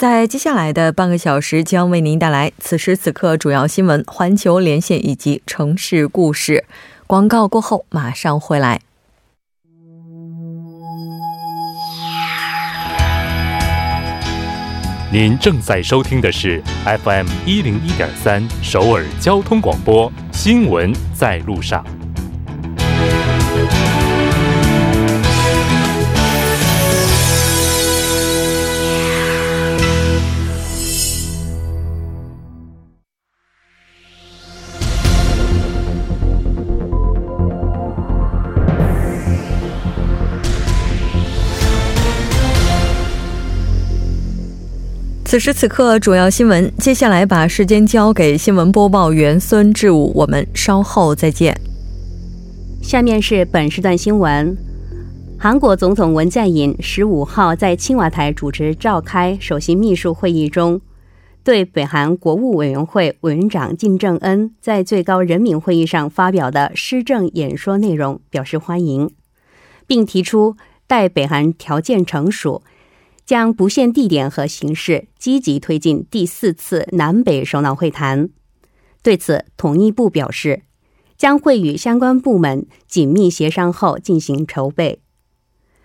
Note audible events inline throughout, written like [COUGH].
在接下来的半个小时将为您带来此时此刻主要新闻、环球连线以及城市故事。广告过后马上回来。您正在收听的是 FM 一零一点三首尔交通广播新闻在路上。此时此刻，主要新闻。接下来把时间交给新闻播报员孙志武，我们稍后再见。下面是本时段新闻：韩国总统文在寅十五号在青瓦台主持召开首席秘书会议中，对北韩国务委员会委员长金正恩在最高人民会议上发表的施政演说内容表示欢迎，并提出待北韩条件成熟。将不限地点和形式，积极推进第四次南北首脑会谈。对此，统一部表示，将会与相关部门紧密协商后进行筹备。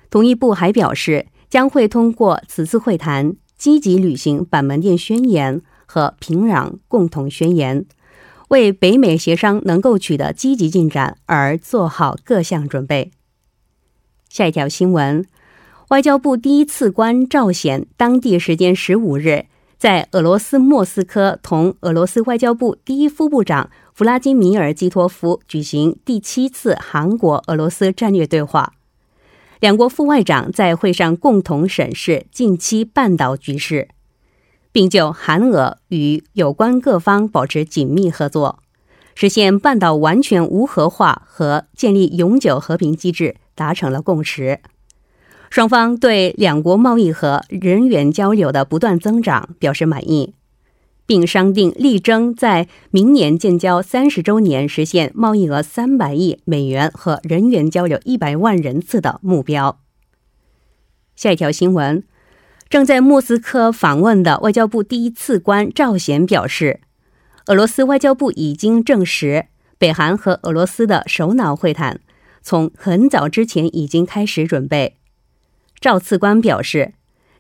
统一部还表示，将会通过此次会谈，积极履行板门店宣言和平壤共同宣言，为北美协商能够取得积极进展而做好各项准备。下一条新闻。外交部第一次官赵显，当地时间十五日，在俄罗斯莫斯科同俄罗斯外交部第一副部长弗拉基米尔基托夫举行第七次韩国俄罗斯战略对话。两国副外长在会上共同审视近期半岛局势，并就韩俄与有关各方保持紧密合作，实现半岛完全无核化和建立永久和平机制达成了共识。双方对两国贸易和人员交流的不断增长表示满意，并商定力争在明年建交三十周年实现贸易额三百亿美元和人员交流一百万人次的目标。下一条新闻：正在莫斯科访问的外交部第一次官赵贤表示，俄罗斯外交部已经证实，北韩和俄罗斯的首脑会谈从很早之前已经开始准备。赵次官表示，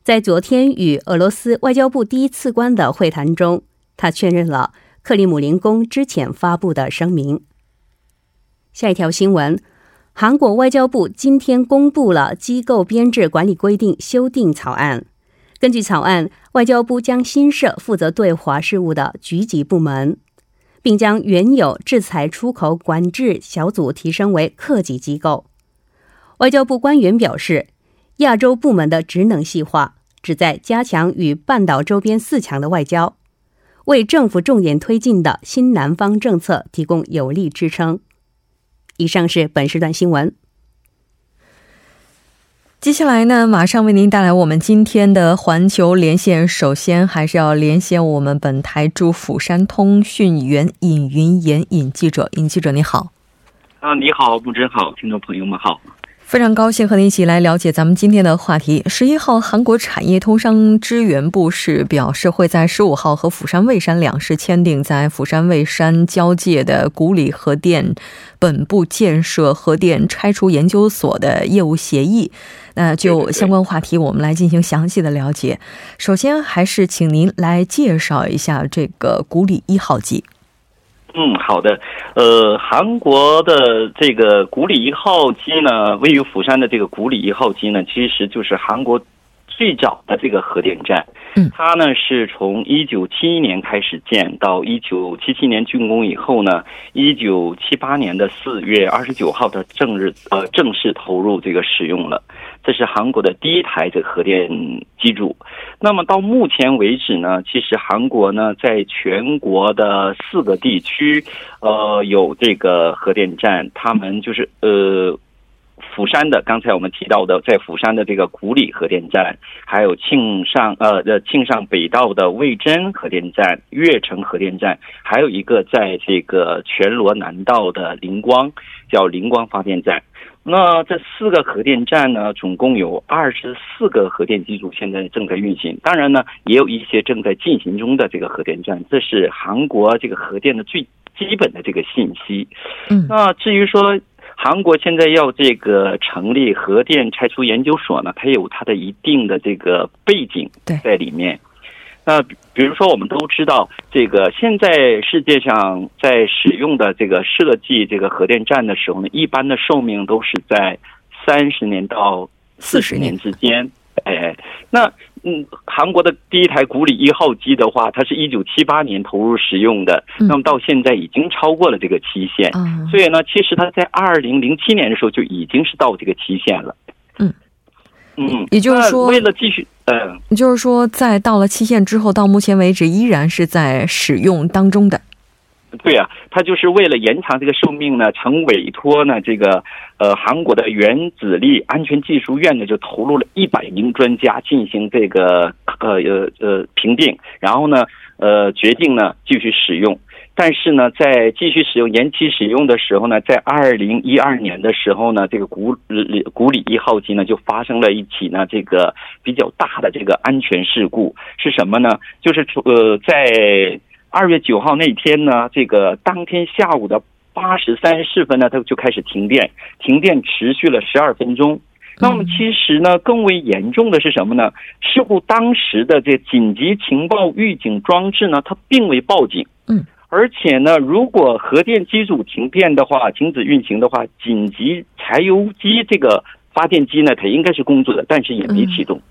在昨天与俄罗斯外交部第一次官的会谈中，他确认了克里姆林宫之前发布的声明。下一条新闻：韩国外交部今天公布了机构编制管理规定修订草案。根据草案，外交部将新设负责对华事务的局级部门，并将原有制裁出口管制小组提升为客级机构。外交部官员表示。亚洲部门的职能细化，旨在加强与半岛周边四强的外交，为政府重点推进的新南方政策提供有力支撑。以上是本时段新闻。接下来呢，马上为您带来我们今天的环球连线。首先，还是要连线我们本台驻釜山通讯员尹云岩尹记者。尹记者，你好。啊，你好，木真好，听众朋友们好。非常高兴和您一起来了解咱们今天的话题。十一号，韩国产业通商支援部是表示，会在十五号和釜山蔚山两市签订在釜山蔚山交界的古里核电本部建设核电拆除研究所的业务协议。那就相关话题，我们来进行详细的了解。首先，还是请您来介绍一下这个古里一号机。嗯，好的。呃，韩国的这个古里一号机呢，位于釜山的这个古里一号机呢，其实就是韩国最早的这个核电站。嗯，它呢是从一九七一年开始建，到一九七七年竣工以后呢，一九七八年的四月二十九号的正日呃正式投入这个使用了。这是韩国的第一台这个核电机组。那么到目前为止呢，其实韩国呢在全国的四个地区，呃，有这个核电站，他们就是呃。釜山的，刚才我们提到的，在釜山的这个古里核电站，还有庆尚呃呃庆尚北道的魏珍核电站、越城核电站，还有一个在这个全罗南道的灵光，叫灵光发电站。那这四个核电站呢，总共有二十四个核电机组现在正在运行。当然呢，也有一些正在进行中的这个核电站。这是韩国这个核电的最基本的这个信息。嗯，那至于说。韩国现在要这个成立核电拆除研究所呢，它有它的一定的这个背景在里面。那比如说，我们都知道，这个现在世界上在使用的这个设计这个核电站的时候呢，一般的寿命都是在三十年到四十年之间。哎，那。嗯，韩国的第一台古里一号机的话，它是一九七八年投入使用的，那么到现在已经超过了这个期限，所以呢，其实它在二零零七年的时候就已经是到这个期限了。嗯嗯，也就是说，为了继续，嗯，也就是说，在到了期限之后，到目前为止依然是在使用当中的。对啊，他就是为了延长这个寿命呢，曾委托呢这个呃韩国的原子力安全技术院呢，就投入了一百名专家进行这个呃呃呃评定，然后呢呃决定呢继续使用。但是呢，在继续使用延期使用的时候呢，在二零一二年的时候呢，这个古古里一号机呢就发生了一起呢这个比较大的这个安全事故，是什么呢？就是呃在。二月九号那天呢，这个当天下午的八时三十四分呢，它就开始停电，停电持续了十二分钟。那么其实呢，更为严重的是什么呢？事故当时的这紧急情报预警装置呢，它并未报警。嗯，而且呢，如果核电机组停电的话，停止运行的话，紧急柴油机这个发电机呢，它应该是工作的，但是也没启动。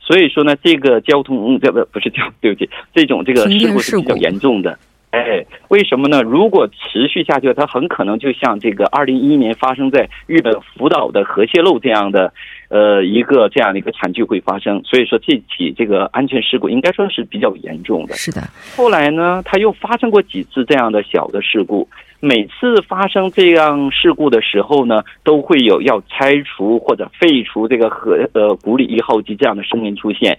所以说呢，这个交通这不不是交，对不起，这种这个事故是比较严重的。哎，为什么呢？如果持续下去，它很可能就像这个二零一一年发生在日本福岛的核泄漏这样的，呃，一个这样的一个惨剧会发生。所以说，这起这个安全事故应该说是比较严重的。是的。后来呢，它又发生过几次这样的小的事故。每次发生这样事故的时候呢，都会有要拆除或者废除这个核呃古里一号机这样的声音出现。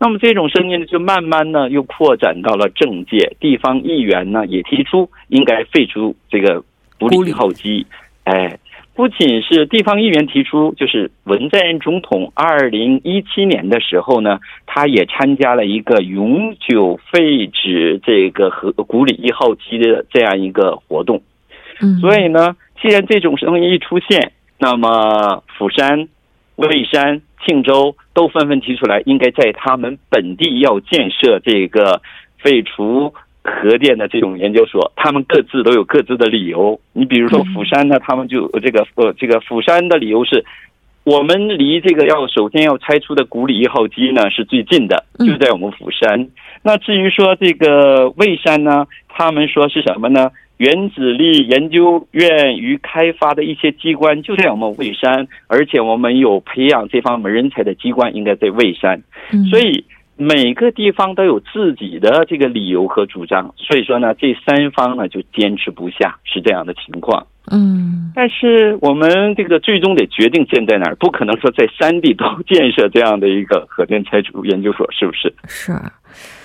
那么这种声音呢，就慢慢呢又扩展到了政界，地方议员呢也提出应该废除这个古里一号机。哎，不仅是地方议员提出，就是文在寅总统二零一七年的时候呢，他也参加了一个永久废止这个和古里一号机的这样一个活动。嗯，所以呢，既然这种声音一出现，那么釜山、蔚山。庆州都纷纷提出来，应该在他们本地要建设这个废除核电的这种研究所。他们各自都有各自的理由。你比如说釜山呢，他们就这个呃，这个釜山的理由是，我们离这个要首先要拆除的古里一号机呢是最近的，就在我们釜山。那至于说这个蔚山呢，他们说是什么呢？原子力研究院与开发的一些机关就在我们蔚山，而且我们有培养这方面人才的机关应该在蔚山，所以每个地方都有自己的这个理由和主张。所以说呢，这三方呢就坚持不下，是这样的情况。嗯，但是我们这个最终得决定建在哪儿，不可能说在山地都建设这样的一个核电拆除研究所，是不是？是。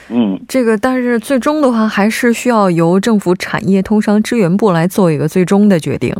嗯，这个但是最终的话，还是需要由政府产业通商支援部来做一个最终的决定。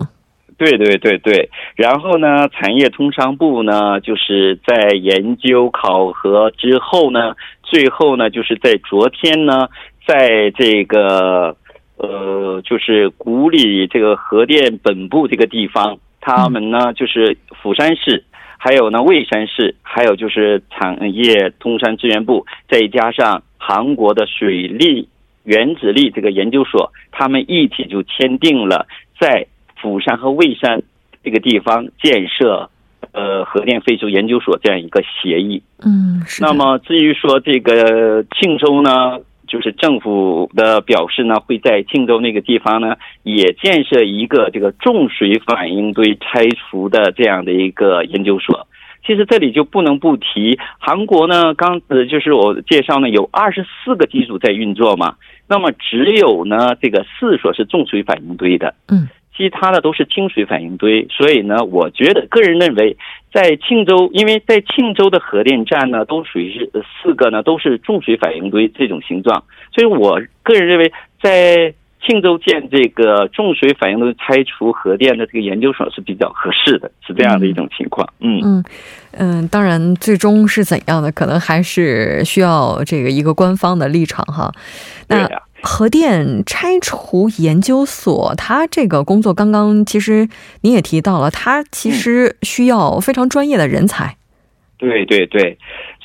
对对对对，然后呢，产业通商部呢，就是在研究考核之后呢，最后呢，就是在昨天呢，在这个呃，就是古里这个核电本部这个地方，他们呢，就是釜山市。还有呢，蔚山市，还有就是产业通商资源部，再加上韩国的水利原子力这个研究所，他们一起就签订了在釜山和蔚山这个地方建设呃核电废除研究所这样一个协议。嗯，那么至于说这个庆州呢？就是政府的表示呢，会在庆州那个地方呢，也建设一个这个重水反应堆拆除的这样的一个研究所。其实这里就不能不提韩国呢，刚呃就是我介绍呢，有二十四个机组在运作嘛，那么只有呢这个四所是重水反应堆的，嗯，其他的都是清水反应堆，所以呢，我觉得个人认为，在庆州，因为在庆州的核电站呢，都属于是呃四个呢都是重水反应堆这种形状，所以我个人认为在。庆州建这个重水反应堆拆除核电的这个研究所是比较合适的，是这样的一种情况。嗯嗯嗯，当然，最终是怎样的，可能还是需要这个一个官方的立场哈。那核电拆除研究所，它这个工作刚刚其实您也提到了，它其实需要非常专业的人才。对对对。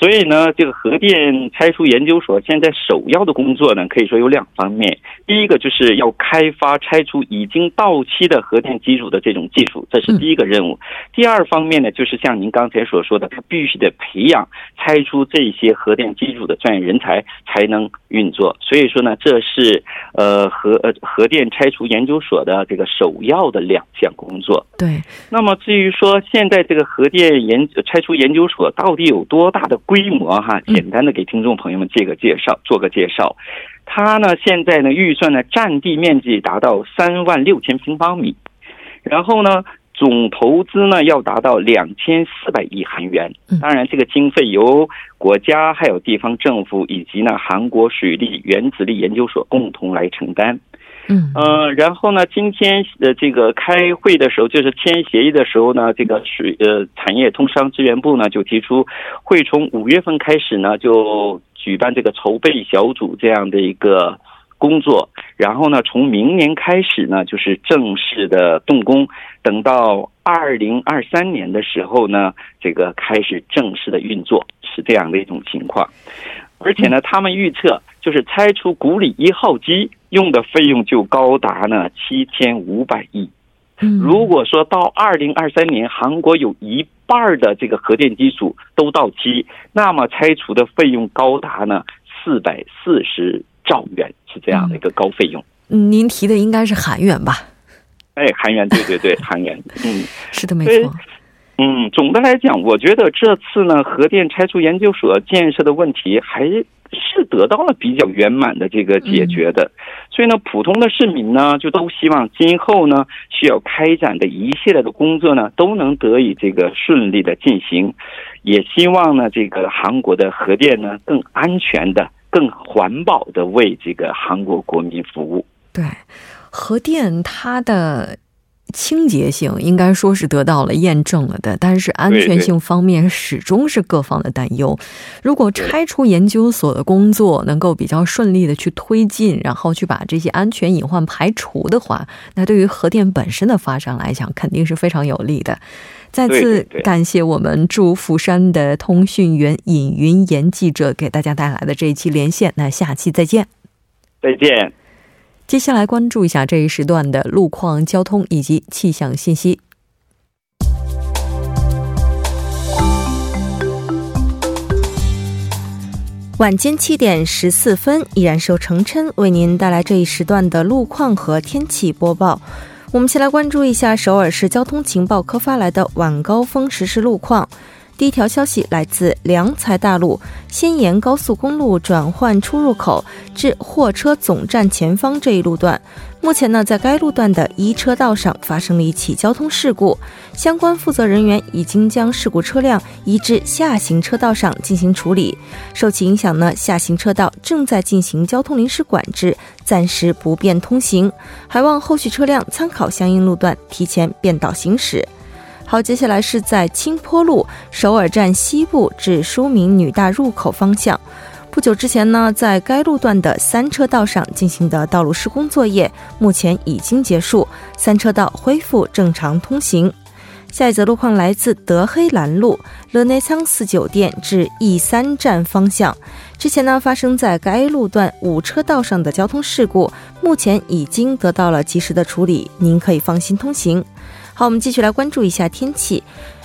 所以呢，这个核电拆除研究所现在首要的工作呢，可以说有两方面。第一个就是要开发拆除已经到期的核电机组的这种技术，这是第一个任务。第二方面呢，就是像您刚才所说的，它必须得培养拆除这些核电机组的专业人才，才能运作。所以说呢，这是呃核呃核电拆除研究所的这个首要的两项工作。对。那么至于说现在这个核电研拆除研究所到底有多大的？规模哈，简单的给听众朋友们介个介绍，做个介绍。它呢，现在呢预算呢占地面积达到三万六千平方米，然后呢总投资呢要达到两千四百亿韩元。当然，这个经费由国家还有地方政府以及呢韩国水利原子力研究所共同来承担。嗯。呃，然后呢，今天呃这个开会的时候，就是签协议的时候呢，这个水呃产业通商资源部呢就提出，会从五月份开始呢就举办这个筹备小组这样的一个工作，然后呢从明年开始呢就是正式的动工，等到二零二三年的时候呢，这个开始正式的运作，是这样的一种情况，而且呢，他们预测就是拆除古里一号机。用的费用就高达呢七千五百亿。如果说到二零二三年，韩国有一半的这个核电机组都到期，那么拆除的费用高达呢四百四十兆元，是这样的一个高费用。您提的应该是韩元吧？哎，韩元，对对对，韩元。嗯，[LAUGHS] 是的，没错。嗯，总的来讲，我觉得这次呢，核电拆除研究所建设的问题还。是得到了比较圆满的这个解决的，所以呢，普通的市民呢，就都希望今后呢需要开展的一系列的工作呢，都能得以这个顺利的进行，也希望呢，这个韩国的核电呢更安全的、更环保的为这个韩国国民服务。对，核电它的。清洁性应该说是得到了验证了的，但是安全性方面始终是各方的担忧。如果拆除研究所的工作能够比较顺利的去推进，然后去把这些安全隐患排除的话，那对于核电本身的发展来讲，肯定是非常有利的。再次感谢我们驻釜山的通讯员尹云岩记者给大家带来的这一期连线。那下期再见，再见。接下来关注一下这一时段的路况、交通以及气象信息。晚间七点十四分，依然是由程琛为您带来这一时段的路况和天气播报。我们先来关注一下首尔市交通情报科发来的晚高峰实时路况。第一条消息来自良才大路先沿高速公路转换出入口至货车总站前方这一路段，目前呢，在该路段的一车道上发生了一起交通事故，相关负责人员已经将事故车辆移至下行车道上进行处理。受其影响呢，下行车道正在进行交通临时管制，暂时不便通行，还望后续车辆参考相应路段提前变道行驶。好，接下来是在青坡路首尔站西部至书明女大入口方向。不久之前呢，在该路段的三车道上进行的道路施工作业，目前已经结束，三车道恢复正常通行。下一则路况来自德黑兰路勒内仓寺酒店至 E 三站方向。之前呢，发生在该路段五车道上的交通事故，目前已经得到了及时的处理，您可以放心通行。好，我们继续来关注一下天气。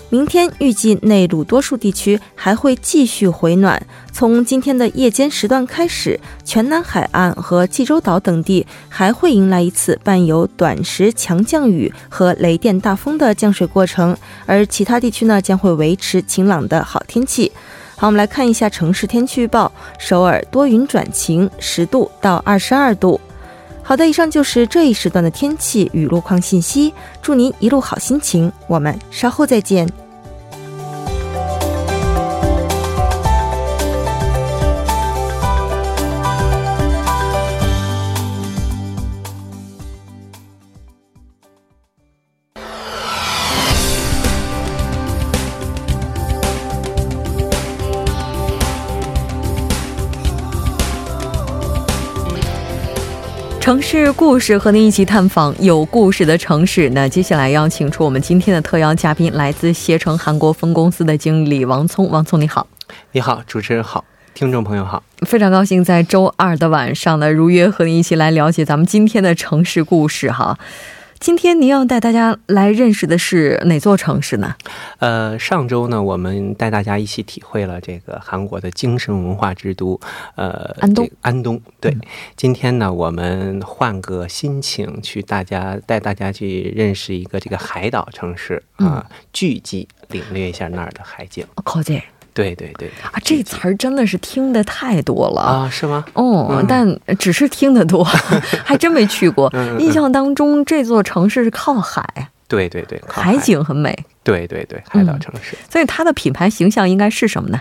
明天预计内陆多数地区还会继续回暖，从今天的夜间时段开始，全南海岸和济州岛等地还会迎来一次伴有短时强降雨和雷电大风的降水过程，而其他地区呢将会维持晴朗的好天气。好，我们来看一下城市天气预报：首尔多云转晴，十度到二十二度。好的，以上就是这一时段的天气与路况信息。祝您一路好心情，我们稍后再见。城市故事和您一起探访有故事的城市。那接下来邀请出我们今天的特邀嘉宾，来自携程韩国分公司的经理王聪。王聪，你好！你好，主持人好，听众朋友好，非常高兴在周二的晚上呢，如约和您一起来了解咱们今天的城市故事哈。今天您要带大家来认识的是哪座城市呢？呃，上周呢，我们带大家一起体会了这个韩国的精神文化之都，呃，安东。安东，对。今天呢，我们换个心情，去大家带大家去认识一个这个海岛城市啊，聚集，领略一下那儿的海景。对对对啊，这词儿真的是听的太多了啊，是吗？哦，但只是听得多，[LAUGHS] 还真没去过。印象当中，这座城市是靠海，对对对，海景很美。对对对，海岛城市。所以它的品牌形象应该是什么呢？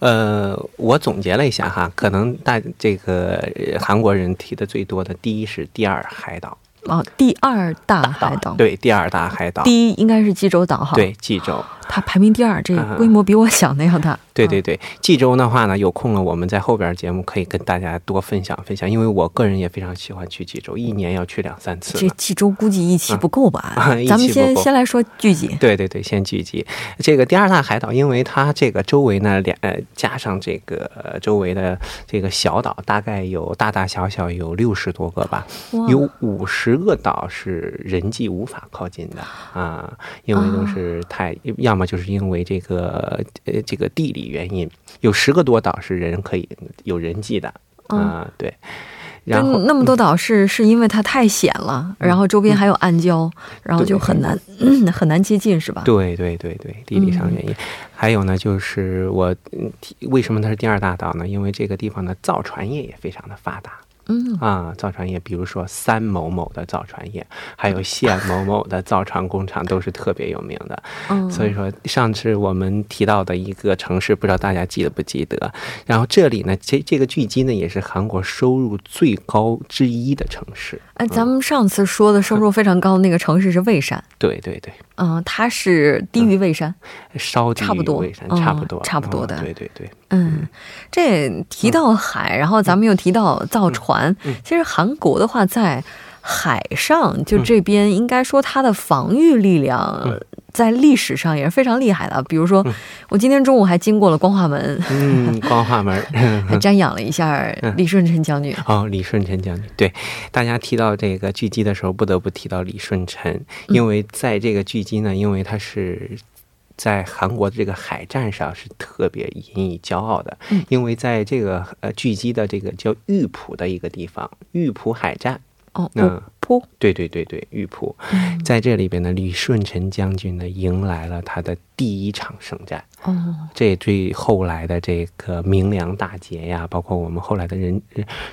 呃，我总结了一下哈，可能大这个韩国人提的最多的，第一是第二海岛。哦，第二大海岛，对，第二大海岛，第一应该是济州岛哈，对，济州，它排名第二，这规模比我想的要大。对对对，济州的话呢，有空了我们在后边节目可以跟大家多分享分享，因为我个人也非常喜欢去济州，一年要去两三次。这济州估计一期不够吧？咱们先先来说聚集。对对对，先聚集。这个第二大海岛，因为它这个周围呢，两呃加上这个周围的这个小岛，大概有大大小小有六十多个吧，有五十个岛是人迹无法靠近的啊，因为都是太，要么就是因为这个呃这个地理。原因有十个多岛是人可以有人迹的啊，对。然后那么多岛是是因为它太险了，然后周边还有暗礁，然后就很难很难接近，是吧？对对对对，地理上原因。还有呢，就是我为什么它是第二大岛呢？因为这个地方的造船业也非常的发达。嗯啊，造船业，比如说三某某的造船业，还有县某某的造船工厂，都是特别有名的。嗯，所以说上次我们提到的一个城市，不知道大家记得不记得？然后这里呢，这这个巨基呢，也是韩国收入最高之一的城市。哎，咱们上次说的收入非常高的那个城市是蔚山。对对对。嗯，它是低于蔚山，稍低于蔚山，差不多，差不多的。对对对。嗯，这提到海，然后咱们又提到造船。其实韩国的话，在海上就这边，应该说它的防御力量在历史上也是非常厉害的。比如说，我今天中午还经过了光化门，嗯，[LAUGHS] 光化门还瞻仰了一下李舜臣将军。哦，李舜臣将军，对，大家提到这个巨基的时候，不得不提到李舜臣，因为在这个巨基呢，因为他是。在韩国的这个海战上是特别引以骄傲的，因为在这个呃聚集的这个叫玉浦的一个地方，玉浦海战。哦，嗯，浦，对对对对，玉浦，在这里边呢，李舜臣将军呢迎来了他的第一场圣战。哦，这对后来的这个明梁大捷呀，包括我们后来的人，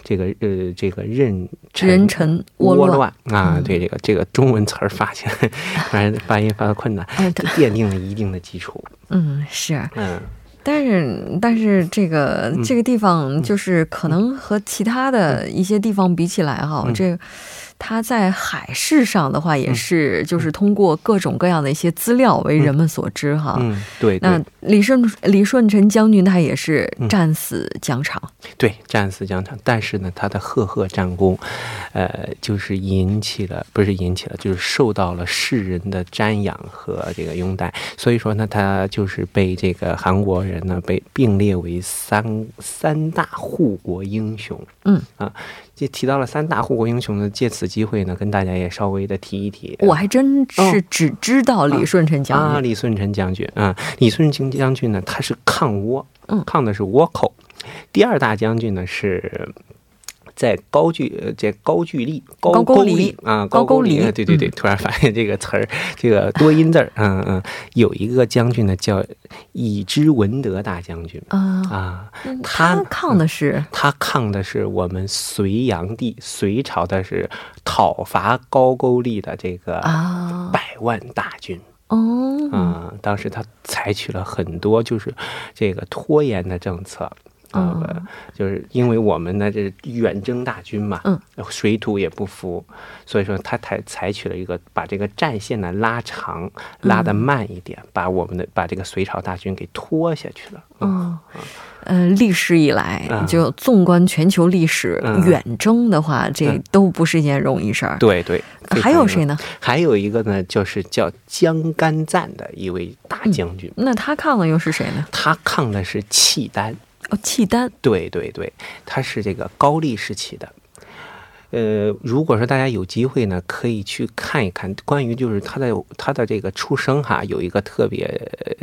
这个呃，这个任任臣倭乱。啊，对这个这个中文词儿发起来，反 [LAUGHS] 正发音发的困难，奠定了一定的基础。嗯，是，嗯。但是，但是这个这个地方就是可能和其他的一些地方比起来哈，这。他在海事上的话，也是就是通过各种各样的一些资料为人们所知哈。嗯，对。那李顺李顺臣将军他也是战死疆场。对，战死疆场。但是呢，他的赫赫战功，呃，就是引起了，不是引起了，就是受到了世人的瞻仰和这个拥戴。所以说呢，他就是被这个韩国人呢被并列为三三大护国英雄。嗯啊，就提到了三大护国英雄呢，借此。机会呢，跟大家也稍微的提一提。我还真是只知道李舜臣将军啊，李舜臣将军啊，李舜臣将军呢，他是抗倭，嗯，抗的是倭寇。第二大将军呢是。在高句，呃，在高句丽，高句丽啊，高句丽，对对对，突然发现这个词儿，这个多音字儿，嗯嗯，有一个将军呢叫以之文德大将军。啊。啊，他抗的是？他抗的是我们隋炀帝隋朝的是讨伐高句丽的这个啊。百万大军。哦，嗯，当时他采取了很多就是这个拖延的政策。啊，就是因为我们呢，这远征大军嘛，嗯，水土也不服，所以说他采采取了一个把这个战线呢拉长，拉得慢一点，把我们的把这个隋朝大军给拖下去了。嗯，呃，历史以来，就纵观全球历史，远征的话，这都不是一件容易事儿。对对，还有谁呢？还有一个呢，就是叫江干赞的一位大将军。那他抗的又是谁呢？他抗的是契丹。哦，契丹，对对对，他是这个高丽时期的。呃，如果说大家有机会呢，可以去看一看关于就是他的他的这个出生哈，有一个特别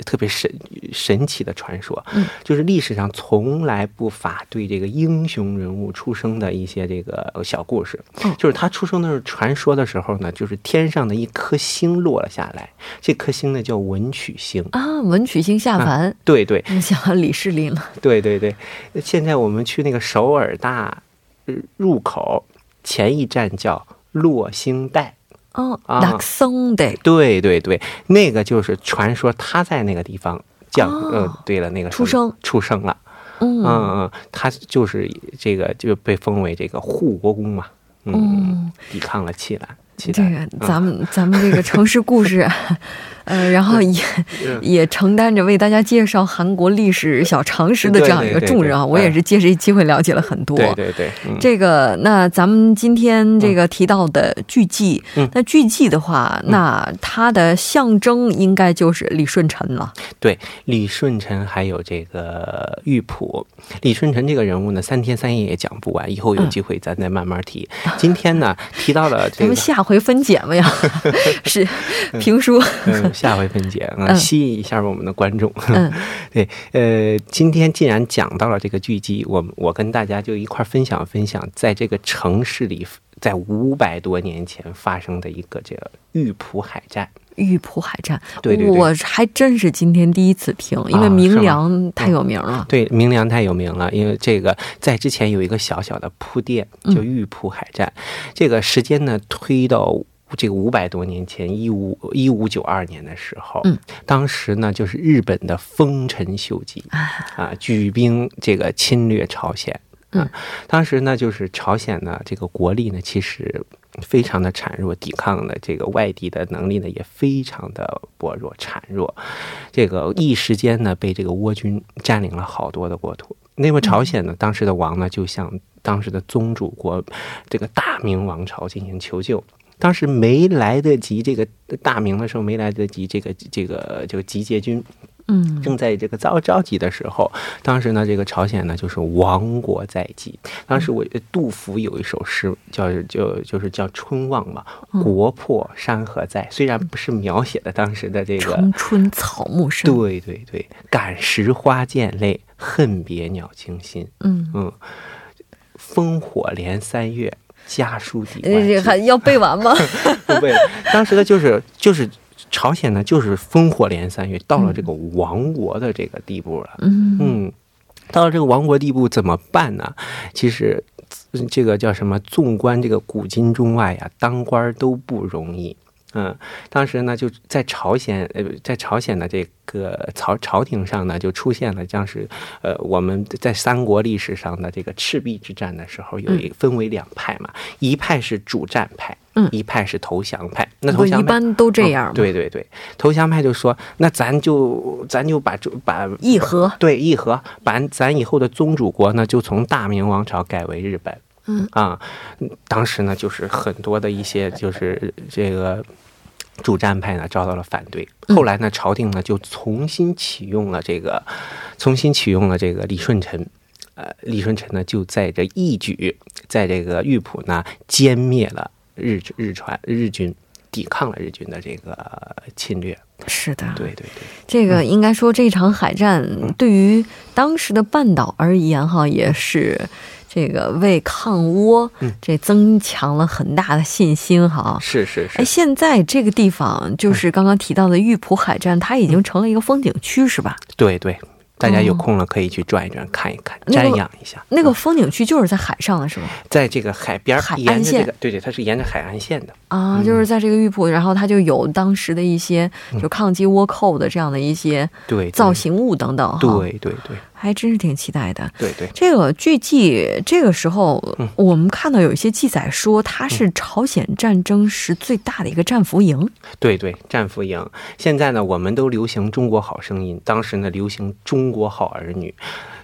特别神神奇的传说，嗯，就是历史上从来不乏对这个英雄人物出生的一些这个小故事，嗯，就是他出生的时候传说的时候呢，就是天上的一颗星落了下来，这颗星呢叫文曲星啊，文曲星下凡，对对，想李世林了，对对对，现在我们去那个首尔大入口。前一站叫落星带。哦，落星带，对对对，那个就是传说他在那个地方降，呃，对了，那个出生。出生了，嗯。嗯，他就是这个就被封为这个护国公嘛，嗯，抵抗了这个咱们 [LAUGHS] 咱们这个城市故事，呃，然后也也承担着为大家介绍韩国历史小常识的这样一个重任啊。我也是借这机会了解了很多。对对对，这个那咱们今天这个提到的巨纪，那巨纪的话，那它的象征应该就是李舜臣了。对，李舜臣还有这个玉璞。李舜臣这个人物呢，三天三夜也讲不完，以后有机会咱再慢慢提。今天呢，提到了这个。下回。回分解嘛呀，[LAUGHS] 是评书。嗯，下回分解啊，[LAUGHS] 吸引一下我们的观众。嗯，[LAUGHS] 对，呃，今天既然讲到了这个剧集，我我跟大家就一块分享分享，在这个城市里，在五百多年前发生的一个这个玉浦海战。玉浦海战，对对对，我还真是今天第一次听，因为明良太有名了。对，明良太有名了，因为这个在之前有一个小小的铺垫，叫玉浦海战。这个时间呢，推到这个五百多年前，一五一五九二年的时候，嗯，当时呢，就是日本的丰臣秀吉啊，举兵这个侵略朝鲜。嗯，当时呢，就是朝鲜呢，这个国力呢，其实。非常的孱弱，抵抗的这个外敌的能力呢也非常的薄弱孱弱，这个一时间呢被这个倭军占领了好多的国土。那么朝鲜呢，当时的王呢就向当时的宗主国这个大明王朝进行求救。当时没来得及这个大明的时候，没来得及这个这个这个集结军。嗯，正在这个着着急的时候，当时呢，这个朝鲜呢就是亡国在即。当时我杜甫有一首诗叫就就是叫《春望》嘛，“国破山河在”，虽然不是描写的当时的这个“春草木深”，对对对，“感时花溅泪，恨别鸟惊心”。嗯嗯，“烽火连三月，家书抵万还要背完吗？[LAUGHS] 不背。当时的就是就是。朝鲜呢，就是烽火连三月，到了这个亡国的这个地步了。嗯嗯，到了这个亡国地步怎么办呢？其实，这个叫什么？纵观这个古今中外呀，当官都不容易。嗯，当时呢，就在朝鲜，呃，在朝鲜的这个朝朝廷上呢，就出现了，像是呃，我们在三国历史上的这个赤壁之战的时候，有一分为两派嘛，一派是主战派。嗯，一派是投降派，那投降一般都这样。对对对，投降派就说，那咱就咱就把把议和，对议和，把咱以后的宗主国呢，就从大明王朝改为日本。嗯啊，当时呢，就是很多的一些就是这个主战派呢遭到了反对。后来呢，朝廷呢就重新启用了这个，重新启用了这个李舜臣。呃，李舜臣呢就在这一举，在这个玉浦呢歼灭了。日日船日军，抵抗了日军的这个侵略。是的，对对对，这个应该说这场海战对于当时的半岛而言，哈，也是这个为抗倭这增强了很大的信心，哈。是是是。哎，现在这个地方就是刚刚提到的玉浦海战，它已经成了一个风景区，是吧？对对。大家有空了可以去转一转，看一看，瞻仰一下。那个风景区就是在海上的是吧？在这个海边，海岸线。对对，它是沿着海岸线的啊，就是在这个玉浦，然后它就有当时的一些就抗击倭寇的这样的一些对造型物等等。对对对。还真是挺期待的。对对，这个据记，这个时候我们看到有一些记载说，它是朝鲜战争时最大的一个战俘营。对对，战俘营。现在呢，我们都流行《中国好声音》，当时呢流行《中国好儿女》。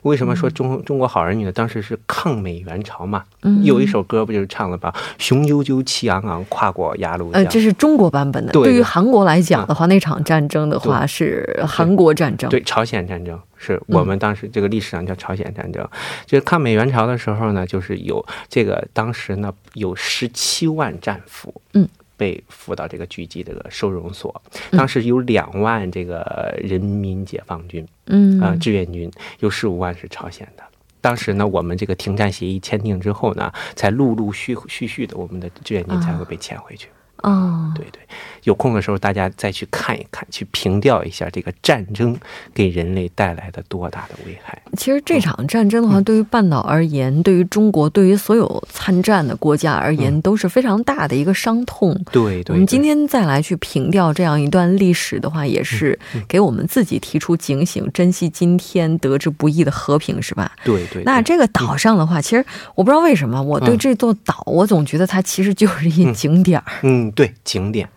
为什么说中中国好儿女呢？当时是抗美援朝嘛，有一首歌不就是唱了吧？雄赳赳，气昂昂，跨过鸭绿江。呃，这是中国版本的。对于韩国来讲的话，那场战争的话是韩国战争。对，朝鲜战争是我们当时这个历史上叫朝鲜战争。就是抗美援朝的时候呢，就是有这个当时呢有十七万战俘。嗯。被俘到这个狙击这个收容所，当时有两万这个人民解放军，嗯啊志愿军，有十五万是朝鲜的。当时呢，我们这个停战协议签订之后呢，才陆陆续续续的，我们的志愿军才会被遣回去。哦，对对，有空的时候大家再去看一看，去凭吊一下这个战争给人类带来的多大的危害。其实这场战争的话，对于半岛而言，对于中国，对于所有参战的国家而言，都是非常大的一个伤痛。对对，我们今天再来去凭吊这样一段历史的话，也是给我们自己提出警醒，珍惜今天得之不易的和平，是吧？对对。那这个岛上的话，其实我不知道为什么，我对这座岛，我总觉得它其实就是一景点儿。嗯。对景点，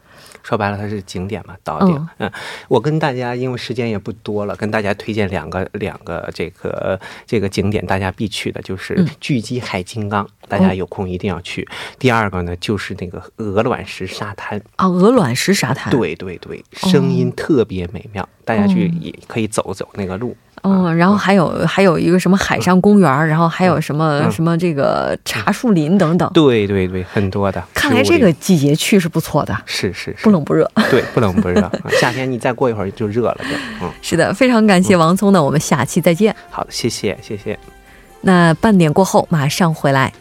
说白了它是景点嘛，岛顶。嗯，我跟大家因为时间也不多了，跟大家推荐两个两个这个这个景点，大家必去的就是巨基海金刚，大家有空一定要去。第二个呢，就是那个鹅卵石沙滩。啊，鹅卵石沙滩，对对对，声音特别美妙，大家去也可以走走那个路。嗯，然后还有还有一个什么海上公园，然后还有什么什么这个茶树林等等。对对对，很多的。看来这个季节去是不错的。是是，不冷不热。对，不冷不热。[LAUGHS] 夏天你再过一会儿就热了，就嗯。是的，非常感谢王聪呢，我们下期再见。好，谢谢谢谢。那半点过后马上回来。